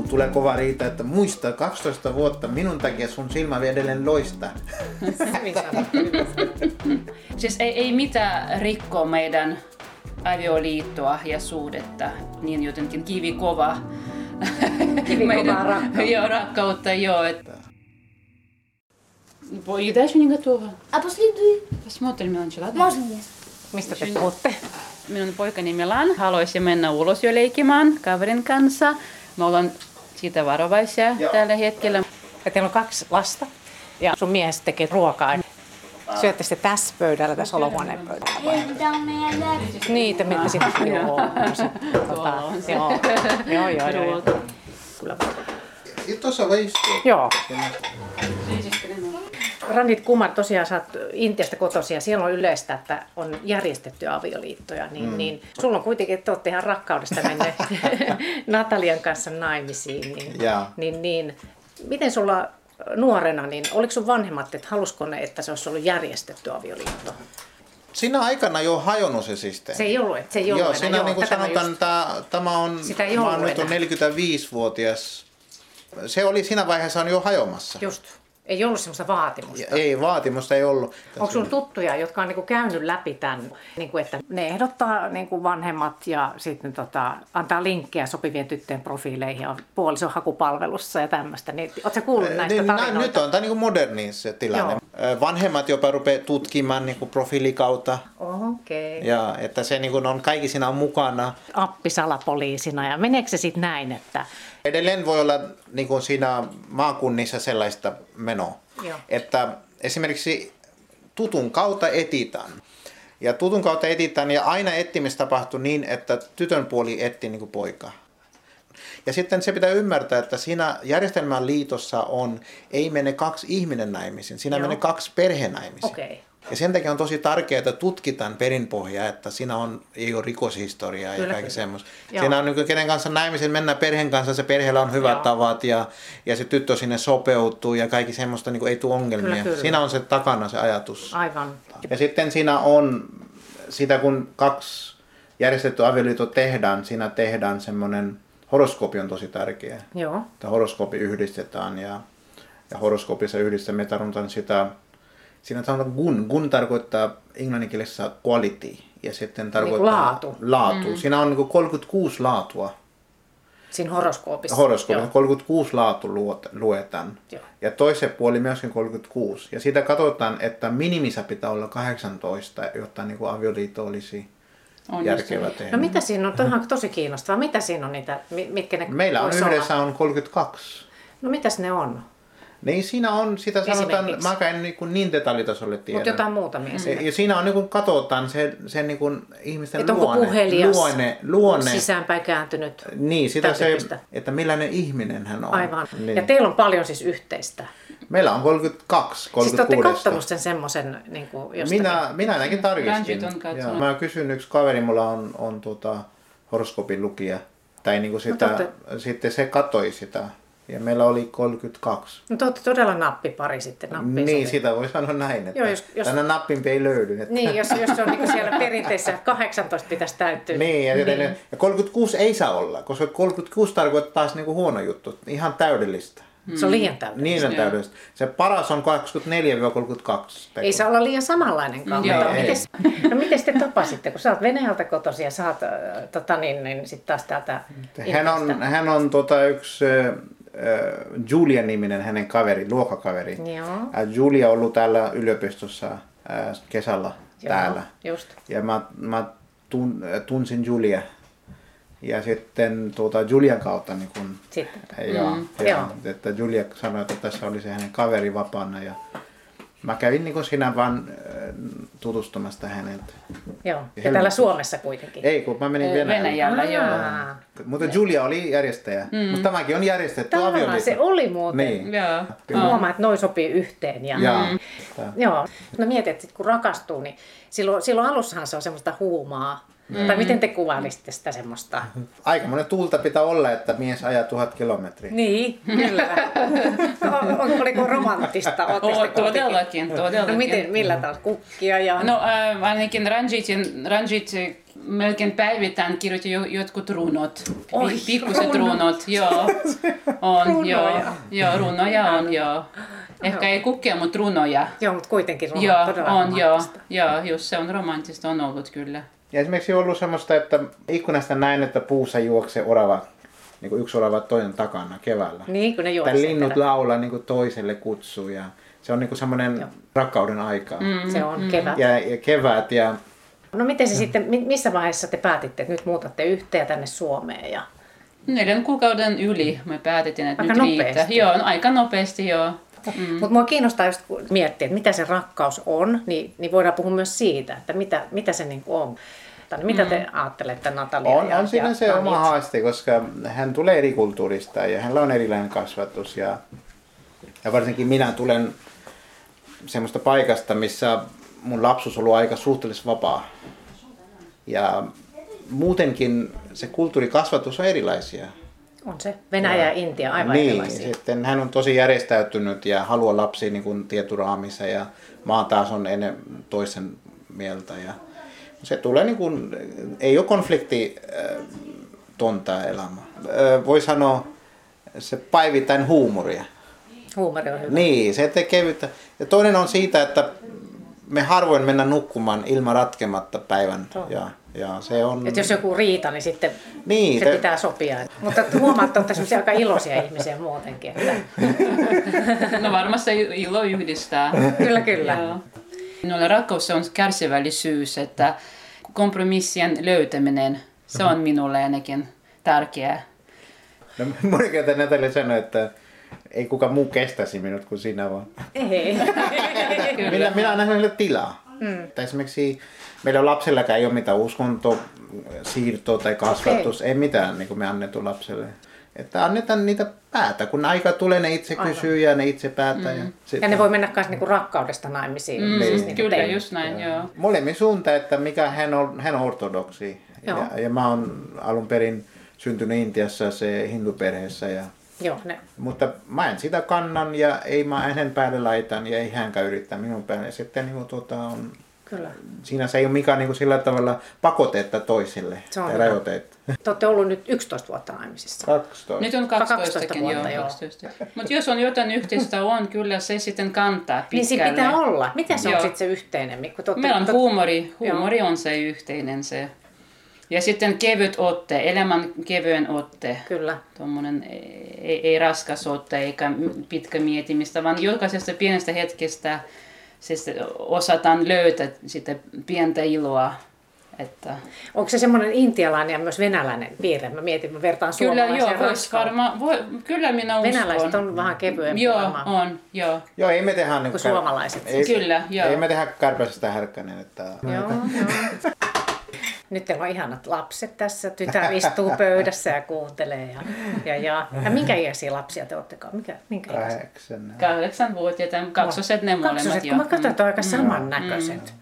kun tulee kova riita, että muista 12 vuotta minun takia sun silmä edelleen loistaa. siis ei, ei mitään rikkoa meidän avioliittoa ja suhdetta niin jotenkin kivikova. Kivikovaa rakkautta. joo, rakkautta, joo. Että... Еда еще не готова. А последуй. Посмотрим, Меланчела. Можно мне? Mistä te puhutte? Minun poikani Milan haluaisi mennä ulos jo leikimaan kaverin kanssa. Me ollaan siitä varovaisia Joo. tällä hetkellä. Ja teillä on kaksi lasta ja sun mies tekee ruokaa. Syötte sitten tässä pöydällä, tässä olohuoneen pöydällä vai? Niitä, mitä sitten tota, joo. Joo. joo, joo, joo, niin, joo. Kyllä. Joo. tuossa vai istuu? Joo. Randit Kumar, tosiaan sä oot Intiasta kotoisin ja siellä on yleistä, että on järjestetty avioliittoja, niin, mm. niin sulla on kuitenkin, että olette ihan rakkaudesta menneet Natalian kanssa naimisiin, niin, Joo. niin, niin miten sulla nuorena, niin oliko sun vanhemmat, että halusko ne, että se olisi ollut järjestetty avioliitto? Siinä aikana jo hajonnut se systeemi. Se ei ollut, että se ei ollut Joo, enää. siinä niin kuin sanotaan, just- tämä, tämä on, Sitä ei mä nyt on enää. 45-vuotias. Se oli siinä vaiheessa on jo hajoamassa. Just. Ei ollut semmoista vaatimusta. Ei, vaatimusta ei ollut. Onko sinulla tuttuja, jotka on niinku käynyt läpi tämän, niinku, että ne ehdottaa niinku vanhemmat ja sitten tota, antaa linkkejä sopivien tyttöjen profiileihin ja puolison hakupalvelussa ja tämmöistä. Niin, Oletko kuullut näistä Niin, tarinoita? nyt on tämä niin moderni se tilanne. Ö, Vanhemmat jopa rupeaa tutkimaan niin profiilikautta. Okei. Okay. Ja että se niin kuin on kaikki siinä on mukana. Appisalapoliisina ja meneekö se sitten näin, että Edelleen voi olla niin kuin siinä maakunnissa sellaista menoa, Joo. että esimerkiksi tutun kautta etitään. Ja tutun kautta etitään ja aina etsimistä tapahtuu niin, että tytön puoli etsii niin kuin poikaa. Ja sitten se pitää ymmärtää, että siinä järjestelmän liitossa on, ei mene kaksi ihminen naimisiin, siinä Joo. menee kaksi perhe naimisiin. okei. Ja sen takia on tosi tärkeää, että tutkitaan perinpohjaa, että siinä on, ei ole rikoshistoriaa Kyllä, ja kaikki semmoista. Siinä on niin kenen kanssa naimisen mennään perheen kanssa, se perheellä on hyvät Joo. tavat ja, ja se tyttö sinne sopeutuu ja kaikki semmoista, niin kuin ei tule ongelmia. Kyllä, kyllä. Siinä on se takana se ajatus. Aivan. Ja sitten siinä on, sitä kun kaksi järjestetty avioliitto tehdään, siinä tehdään semmoinen, horoskoopi on tosi tärkeä. Joo. Että horoskoopi yhdistetään ja, ja horoskoopissa yhdistetään, me tarvitaan sitä, siinä sanotaan gun, gun tarkoittaa englanninkielessä quality ja sitten tarkoittaa laatu. laatu. Mm. Siinä on niin 36 laatua Siinä horoskoopissa. horoskoopissa, Joo. 36 laatu luetaan. Joo. Ja toisen puoli myöskin 36. Ja siitä katsotaan, että minimissä pitää olla 18, jotta niin kuin avioliitto olisi On järkevä tehdä. No mitä siinä on? Tuohan on tosi kiinnostavaa. Mitä siinä on niitä, mi- mitkä ne Meillä on yhdessä olla? on 32. No mitäs ne on? Niin siinä on, sitä sanotaan, mä en niin, kuin niin detaljitasolle tiedä. Mutta jotain muutamia. Ja, ja siinä on niin kuin katsotaan se, se niin kuin ihmisten Että onko luonne, puhelias, luonne, luonne. sisäänpäin kääntynyt. Niin, sitä se, että millainen ihminen hän on. Aivan. Niin. Ja teillä on paljon siis yhteistä. Meillä on 32, Siis te olette 36. sen semmoisen niin kuin jostakin. minä, minä ainakin tarkistin. Mä kysyn yksi kaveri, mulla on, on tuota, horoskopin lukija. Tai niin kuin sitä, te sitten se katoi sitä. Ja meillä oli 32. No te olette todella nappipari sitten nappiin. Niin, sitä voi sanoa näin, että Joo, jos- jos- tänne nappimpi ei löydy. Että... Niin, jos, jos se on niin siellä perinteisessä 18 pitäisi täyttyä. Niin, ja, niin. ja 36 ei saa olla, koska 36 tarkoittaa taas niinku huono juttu, ihan täydellistä. Se on liian täynnä. Niin on täydellistä. Se paras on 24-32. Ei saa olla liian samanlainen Joo, mutta ei. mites, no miten te tapasitte, kun sä oot Venäjältä kotoisin ja sä oot äh, tota, niin, niin sit taas täältä Hän on, hän on tota, yksi äh, Julia-niminen hänen kaveri, luokkakaveri. Joo. Äh, Julia on ollut täällä yliopistossa äh, kesällä Joo, täällä. Just. Ja mä, mä tun, äh, tunsin Julia. Ja sitten tuota, Julian kautta niin kun, Sitten. Joo, Mm. joo. Joo. Että Julia sanoi, että tässä oli se hänen kaveri vapaana ja mä kävin niin siinä vaan äh, tutustumasta hänet. Joo. Ja Helmikuussa. täällä Suomessa kuitenkin. Ei, kun mä menin Venäjälle. Venäjällä, joo. Aa, Mutta Julia oli järjestäjä. Mm. Mutta tämäkin on järjestetty Tavallaan avioliitto. se oli muuten. Niin. Joo. Mä Huomaa, että noi sopii yhteen. Ja, Ja, Joo. No mietit, että kun rakastuu, niin silloin, silloin alussahan se on semmoista huumaa. Mm. Tai miten te kuvailisitte sitä semmoista? aika monen tuulta pitää olla, että mies ajaa tuhat kilometriä. Niin, kyllä. O- on, oliko romanttista? Kuitenkin- todellakin, todellakin. No miten, millä taas? Kukkia ja... No äh, ainakin Ranjitin, Ranjit melkein päivittäin kirjoitin jo, jotkut runot. Oi, Pi- Pikkuset runot. runot, joo. On, joo. Runoja. Joo, runoja on, joo. Ehkä ei kukkia, mutta runoja. Joo, mutta kuitenkin on Joo, on, joo. Joo, just se on romanttista on ollut kyllä. Ja esimerkiksi on ollut semmoista, että ikkunasta näin, että puussa juoksee orava, niin kuin yksi orava toinen takana keväällä. Niin, kun ne Tai juoksee. linnut perässä. laulaa niin kuin toiselle kutsuu ja se on niin kuin semmoinen rakkauden aika. Mm. Se on kevät. Ja, ja kevät ja No miten se sitten, mi- missä vaiheessa te päätitte, että nyt muutatte yhteen tänne Suomeen? Ja... Neljän kuukauden yli me päätettiin, että Aika nyt riittää. nopeasti. Joo, no, aika nopeasti, joo. Mm. Mutta mua kiinnostaa just kun miettiä, että mitä se rakkaus on, niin, niin voidaan puhua myös siitä, että mitä, mitä se niin on. Tai Mitä te ajattelette Natalia on, ja, on siinä ja se oma haaste, koska hän tulee eri kulttuurista ja hänellä on erilainen kasvatus. Ja, ja varsinkin minä tulen semmoista paikasta, missä mun lapsuus on ollut aika suhteellisen vapaa. Ja muutenkin se kulttuurikasvatus on erilaisia. On se. Venäjä ja Intia aivan niin, erilaisia. sitten hän on tosi järjestäytynyt ja haluaa lapsia niin kuin tieturaamissa ja maa taas on ennen toisen mieltä. Ja se tulee niin kuin, ei ole konflikti äh, tonta elämä. Äh, voi sanoa se päivittäin huumoria. Huumori on hyvä. Niin, se tekee kevyttä. Ja toinen on siitä, että me harvoin mennä nukkumaan ilman ratkematta päivän. Ja, ja se on... Että jos joku riita, niin sitten Niin, se te- pitää sopia. Mutta huomaat, että olette sellaisia aika iloisia ihmisiä muutenkin. Että... No varmasti ilo yhdistää. Kyllä, kyllä. Joo. Minulle rakkaus se on kärsivällisyys, että kompromissien löytäminen, se on minulle ainakin tärkeää. No, moni kerta Natalia sanoi, että ei kuka muu kestäisi minut kuin sinä vaan. Ei. Minä, minä annan hänelle tilaa. Mm. Tai esimerkiksi meillä lapsellakaan ei ole mitään uskonto, siirtoa tai kasvatus, ei mitään niin kuin me annettu lapselle. Että annetaan niitä päätä, kun aika tulee, ne itse Aivan. kysyy ja ne itse päättää. Mm. Ja, Ja ne voi mennä myös niinku rakkaudesta naimisiin. Mm, siis niinku kyllä, teille. just näin, joo. Molemmin suuntaan, että mikä hän on, hän on ortodoksi. Joo. Ja, ja mä oon alun perin syntynyt Intiassa se hinduperheessä. Ja, Joo, ne. mutta mä en sitä kannan ja ei mä hänen päälle laitan ja ei hänkään yrittää minun päälle. Sitten niin kuin, tuota, on, Kyllä. siinä se ei ole mikään niin kuin, sillä tavalla pakotetta toisille Se on tai. Te olette ollut nyt 11 vuotta naimisissa. 12. Nyt on 12 12 vuotta, joo. joo. 12. Mutta jos on jotain yhteistä on, kyllä se sitten kantaa pitkälle. Niin siinä pitää olla. Mitä se on Joo. sitten se yhteinen? Kun te olette- Meillä on huumori. Huumori on se yhteinen se. Ja sitten kevyt otte, elämän kevyen otte. Kyllä. Tuommoinen ei, ei raskas otte eikä pitkä mietimistä, vaan jokaisesta pienestä hetkestä siis osataan löytää sitä pientä iloa. Että Onko se semmoinen intialainen ja myös venäläinen piirre? Mä mietin, mä vertaan kyllä joo, vois varmaan, voi, kyllä minä uskon. Venäläiset on vähän kevyempiä Joo, varmaan. on, joo. Joo, ei me tehdä niin Kuin suomalaiset. Ei, Kyllä, joo. Ei me tehdä kärpäisestä härkkänen. Että... Joo, joo. Nyt teillä on ihanat lapset tässä. Tytär istuu pöydässä ja kuuntelee. Ja, ja, ja. ja minkä ikäisiä lapsia te olettekaan? Mikä, minkä? Kahdeksan. Kahdeksanvuotiaita, kaksoset ne molemmat. Kaksoset, kun mä katson, että on aika samannäköiset.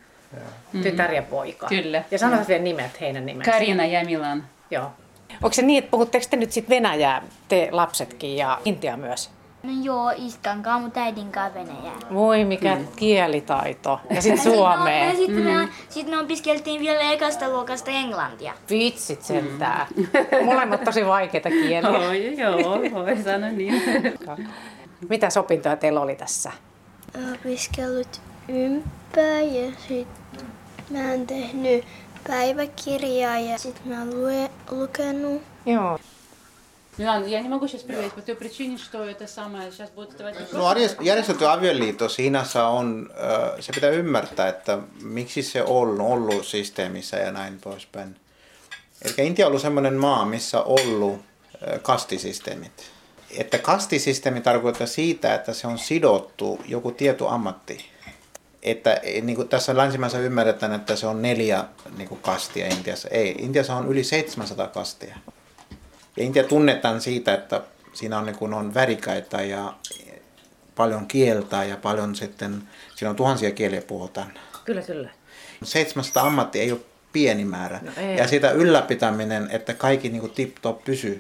Tytär ja poika. Kyllä. Ja sanotaan vielä nimet, heidän nimensä. Karina ja Milan. Joo. Onko se niin, että puhutteko te nyt sitten Venäjää, te lapsetkin ja Intia myös? No joo, iskan kanssa, mutta äidin kanssa venäjää. Voi mikä kielitaito. Ja sitten Ja Suomeen. sitten me, sit me opiskeltiin vielä ekasta luokasta englantia. Vitsit sentään. Molemmat tosi vaikeita kieliä. Oi, joo, voi sanoa niin. Mitä opintoja teillä oli tässä? opiskellut ympää ja sitten mä oon tehnyt päiväkirjaa ja sitten mä oon lue, lukenut. Joo. Милан, я не могу сейчас привести по той причине, что это самое сейчас будет давать No järjest- järjestetty avioliitto sinänsä on, ö, se pitää ymmärtää, että miksi se on ollut systeemissä ja näin poispäin. Eli Intia on ollut sellainen maa, missä on ollut ö, kastisysteemit. Että kastisysteemi tarkoittaa siitä, että se on sidottu joku tietty ammatti. Että eh, niin kuin tässä länsimaissa ymmärretään, että se on neljä niin kuin kastia Intiassa. Ei, Intiassa on yli 700 kastia. Ja Intia tunnetaan siitä, että siinä on, niin on värikäitä ja paljon kieltä ja paljon sitten, siinä on tuhansia kieliä puhutaan. Kyllä, kyllä. 700 ammatti ei ole pieni määrä. No ei. ja sitä ylläpitäminen, että kaikki niin tip-top pysyy,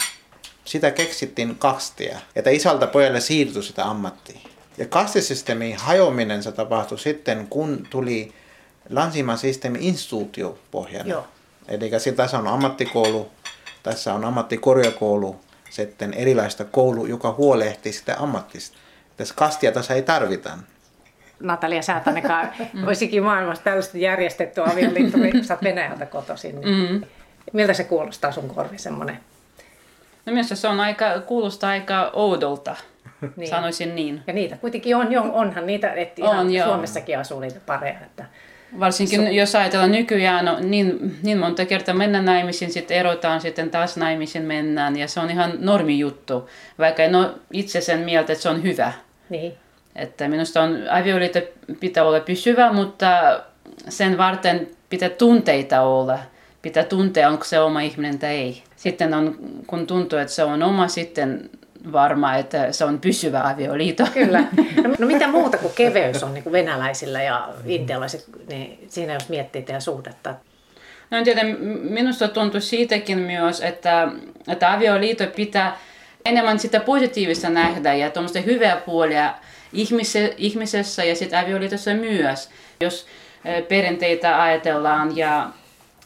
sitä keksittiin kastia. Että isältä pojalle siirtyi sitä ammattia. Ja kastisysteemin hajoaminen se tapahtui sitten, kun tuli länsimaan systeemi instituutio pohjana. Joo. Eli sit tässä on ammattikoulu, tässä on ammattikorkeakoulu, sitten erilaista koulu, joka huolehtii sitä ammattista. Tässä kastia tässä ei tarvita. Natalia Säätänenkaan olisikin maailmassa tällaista järjestettyä avioliitto, kun sä oot Venäjältä kotoisin. Niin Mm. Miltä se kuulostaa sun korvi semmoinen? No minusta se on aika, kuulostaa aika oudolta, Niin. sanoisin niin. Ja niitä kuitenkin on, jo, onhan niitä, että ihan On, joo. Suomessakin asuu niitä pareja. Että Varsinkin so- jos ajatellaan nykyään, no, niin, niin monta kertaa mennään naimisiin, sitten erotaan, sitten taas naimisiin mennään. Ja se on ihan normijuttu, vaikka en ole itse sen mieltä, että se on hyvä. niin. Että minusta on, avioliitto pitää olla pysyvä, mutta sen varten pitää tunteita olla. Pitää tuntea, onko se oma ihminen tai ei. Sitten on, kun tuntuu, että se on oma, sitten varma, että se on pysyvä avioliitto. Kyllä. No, no mitä muuta kuin keveys on niin kuin venäläisillä ja intialaisilla, niin siinä jos miettii teidän suhdetta. No en tiedä, minusta tuntuu siitäkin myös, että, että avioliitto pitää enemmän sitä positiivista nähdä ja tuommoista hyvää puolia ihmise, ihmisessä ja sitten avioliitossa myös. Jos perinteitä ajatellaan ja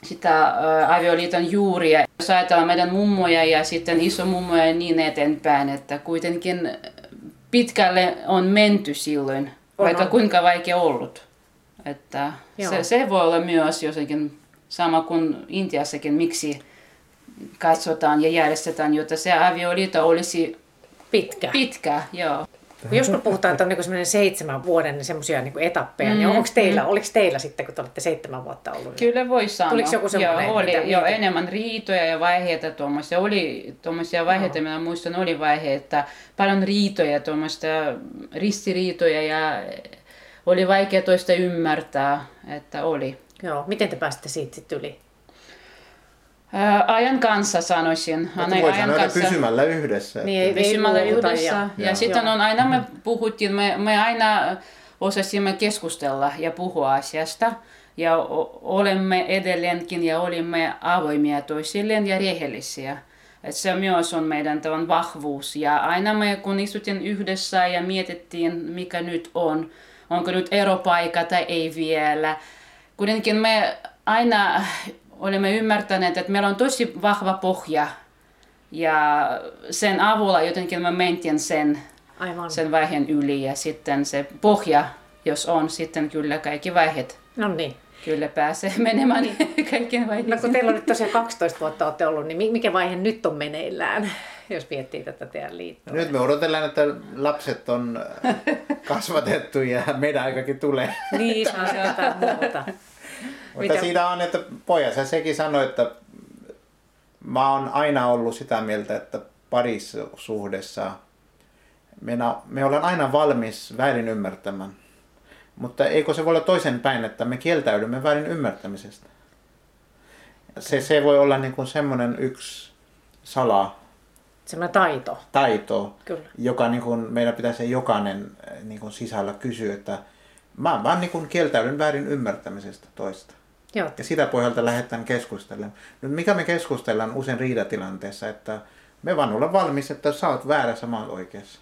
sitä avioliiton juuria, jos ajatellaan meidän mummoja ja sitten isomummoja ja niin eteenpäin, että kuitenkin pitkälle on menty silloin, On, vaikka on. kuinka vaikea ollut. Että Joo. se, se voi olla myös jotenkin sama kuin Intiassakin, miksi katsotaan ja järjestetään, jotta se avioliitto olisi Pitkä. pitkä. Joo. Kun joskus puhutaan, että on niin semmoinen seitsemän vuoden niin semmoisia niin etappeja, mm, niin onko teillä, oliko teillä sitten, kun te olette seitsemän vuotta ollut? Kyllä voi sanoa. Tuliko joku semmoinen, Joo, mitä oli jo mietit? enemmän riitoja ja vaiheita tuommoisia. Oli tuommoisia vaiheita, minä muistan, oli vaiheita, paljon riitoja, tuommoista ristiriitoja ja oli vaikea toista ymmärtää, että oli. Joo. Miten te pääsitte siitä sitten yli? Ää, Ajan kanssa sanoisin. Aina Voi ajan sanoa, että kanssa. pysymällä yhdessä. Niin, ei- pysymällä luovuta yhdessä. ja- Ja, joo. sitten on aina me puhuttiin, me, me aina osasimme keskustella ja puhua asiasta. Ja olemme edelleenkin ja olimme avoimia toisilleen ja rehellisiä. Et se myös on meidän tavan vahvuus. Ja aina me kun istuttiin yhdessä ja mietittiin, mikä nyt on, onko nyt eropaikka tai ei vielä. Kuitenkin me aina olemme ymmärtäneet, että meillä on tosi vahva pohja ja sen avulla jotenkin me mentiin sen, Aivan. sen vaiheen yli ja sitten se pohja, jos on, sitten kyllä kaikki vaiheet No niin. kyllä pääsee menemään kaikkien No vaiheisiin. kun teillä on nyt tosiaan 12 vuotta olette ollut, niin mi- mikä vaihe nyt on meneillään, jos miettii tätä teidän liittoa? Nyt me odotellaan, että lapset on kasvatettu ja meidän aikakin tulee. Niin, se jotain muuta. Mutta siitä on, että pojassa sekin sanoi, että mä oon aina ollut sitä mieltä, että parisuhdessa me, me ollaan aina valmis väärin ymmärtämään. Mutta eikö se voi olla toisen päin, että me kieltäydymme väärin ymmärtämisestä? Se, se voi olla niin kuin semmoinen yksi sala Semmoinen taito. taito, Kyllä. joka niin kuin meidän pitäisi jokainen eh, niin kuin sisällä kysyä, että mä vaan niin kuin kieltäydyn väärin ymmärtämisestä toista. Joo. Ja sitä pohjalta lähdetään keskustelemaan. Nyt mikä me keskustellaan usein riidatilanteessa, että me vaan ollaan valmis, että sä oot väärässä, mä oon oikeassa.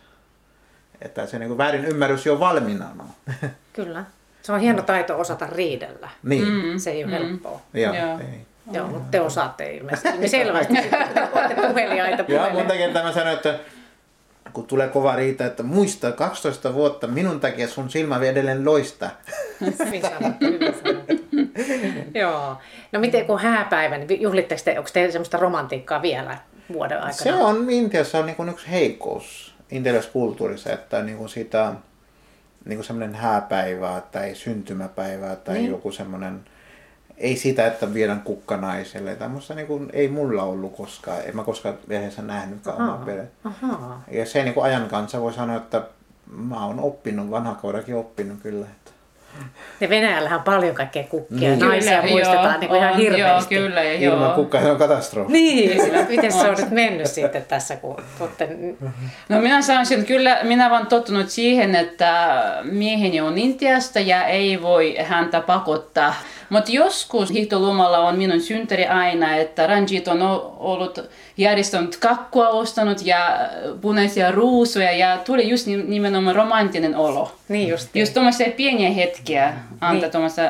Että se niin kuin väärin ymmärrys jo valmiina on. Kyllä. Se on hieno taito osata riidellä. niin. Mm. Se ei ole helppoa. Joo, Joo. ei. Joo, mutta te osaatte ilmeisesti. Me selvästi olette puheliaita puhelle. monta kertaa mä sanoin, että kun tulee kova riita, että muista 12 vuotta minun takia sun silmä vielä edelleen loistaa. Hyvin sanottu, hyvin sanottu. Joo. No miten kun hääpäivä, niin juhlitteko te, onko teillä semmoista romantiikkaa vielä vuoden aikana? Se on Intiassa on niin yksi heikkous intialaisessa kulttuurissa, että niin kuin sitä niin kuin semmoinen hääpäivää tai syntymäpäivää tai niin. joku semmoinen, ei sitä, että viedään kukka naiselle. Tämmöistä niin kuin, ei mulla ollut koskaan, en mä koskaan perheessä nähnytkään omaa perhettä. Ja se niin kuin ajan kanssa voi sanoa, että mä oon oppinut, vanha koirakin oppinut kyllä. Että. Ja Venäjällähän on paljon kaikkea kukkia. Niin. Naisia Kyllä, muistetaan joo, niin kuin ihan on, hirveästi. Joo, kyllä, ja Ilman joo. kukkaa se on katastrofi. Niin, miten se on nyt mennyt sitten tässä, kun tuotte... No minä sanoisin, kyllä minä olen tottunut siihen, että mieheni on Intiasta ja ei voi häntä pakottaa Mutta joskus hiihtolomalla on minun synttäri aina, että Ranjit on ollut järjestänyt kakkua ostanut ja punaisia ruusuja ja tuli just ni- nimenomaan romanttinen olo. Niin just. Just tuommoisia pieniä hetkiä antaa Niin. tuommoista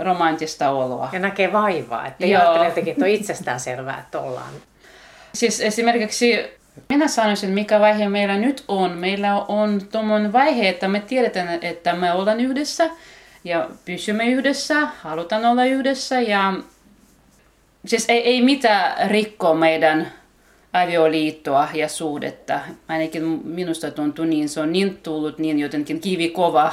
romanttista oloa. Ja näkee vaivaa, että ei ajattele jotenkin, että on itsestään selvää, että ollaan. Siis esimerkiksi minä sanoisin, mikä vaihe meillä nyt on. Meillä on tuommoinen vaihe, että me tiedetään, että me ollaan yhdessä ja pysymme yhdessä, halutaan olla yhdessä ja siis ei, ei mitään rikkoa meidän avioliittoa ja suhdetta. Ainakin minusta tuntuu niin, se on niin tullut niin jotenkin kivikova.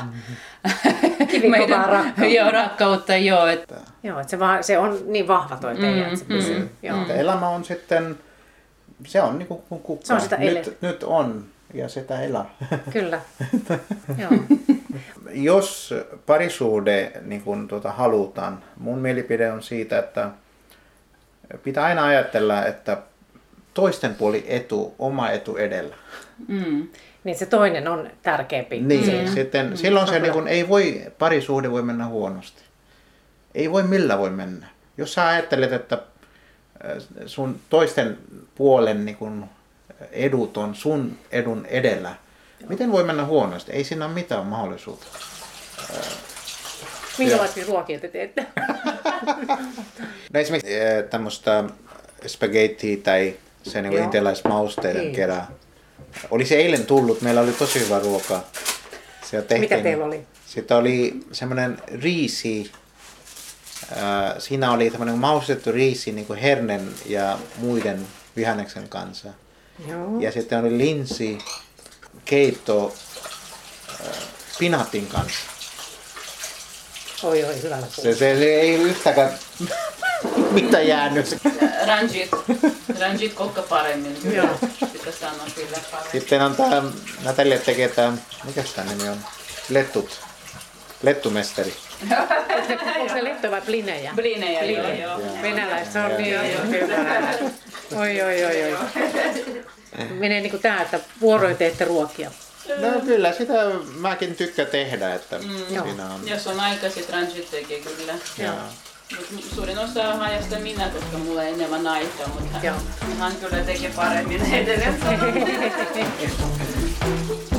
Kivikovaa rakkautta. joo, rakkautta, joo. Että, Joo, että se, vaan, se on niin vahva toi teidän, että se pysyy. Joo. Että elämä on sitten, se on niin kuin kukka. Se on sitä ele- nyt, nyt on ja sitä elää. Kyllä. Joo. Jos parisuhde niin kuin, tuota, halutaan, mun mielipide on siitä, että pitää aina ajatella, että toisten puoli etu, oma etu edellä. mm, Niin se toinen on tärkeämpi. Niin, sitten, silloin se niin kuin, ei voi, parisuhde voi mennä huonosti. Ei voi millä voi mennä. Jos sä ajattelet, että äh, sun toisten puolen niin kuin, edut on sun edun edellä, miten voi mennä huonosti? Ei siinä ole mitään mahdollisuutta. Minkälaisia ruokia te teette? No esimerkiksi äh, tämmöistä spaghetti tai se niin intialaismausteiden Niin. kerää. Oli se eilen tullut, meillä oli tosi hyvä ruoka. Tehtiin, Mitä teillä oli? Sitten oli semmoinen riisi, äh, siinä oli tämmöinen maustettu riisi niin kuin hernen ja muiden vihanneksen kanssa. Joo. Ja sitten oli linsi, keitto äh, pinatin kanssa. Oi, oi, hyvällä Se, se, se ei yhtäkään mitä jäänyt. Ranjit, Ranjit kokka paremmin. Joo. Sitä kyllä paremmin. Sitten on tämä, Natalia tekee tämä, mikä tämä nimi on? Lettut. Lettumesteri. Onko se vai plinejä? Blinejä, joo, joo. Venäläistä se on niin hyvä. Oi, oi, oi, oi. Menee niin kuin tämä, että vuoroin teette ruokia. No kyllä, sitä mäkin tykkään tehdä, että Joo. siinä on. Jos on aika, sit Ranjit tekee kyllä. Ja, Mut suurin osa ajasta minä, koska mulla ei enemmän aikaa, mutta Joo. hän, hän kyllä tekee paremmin edelleen.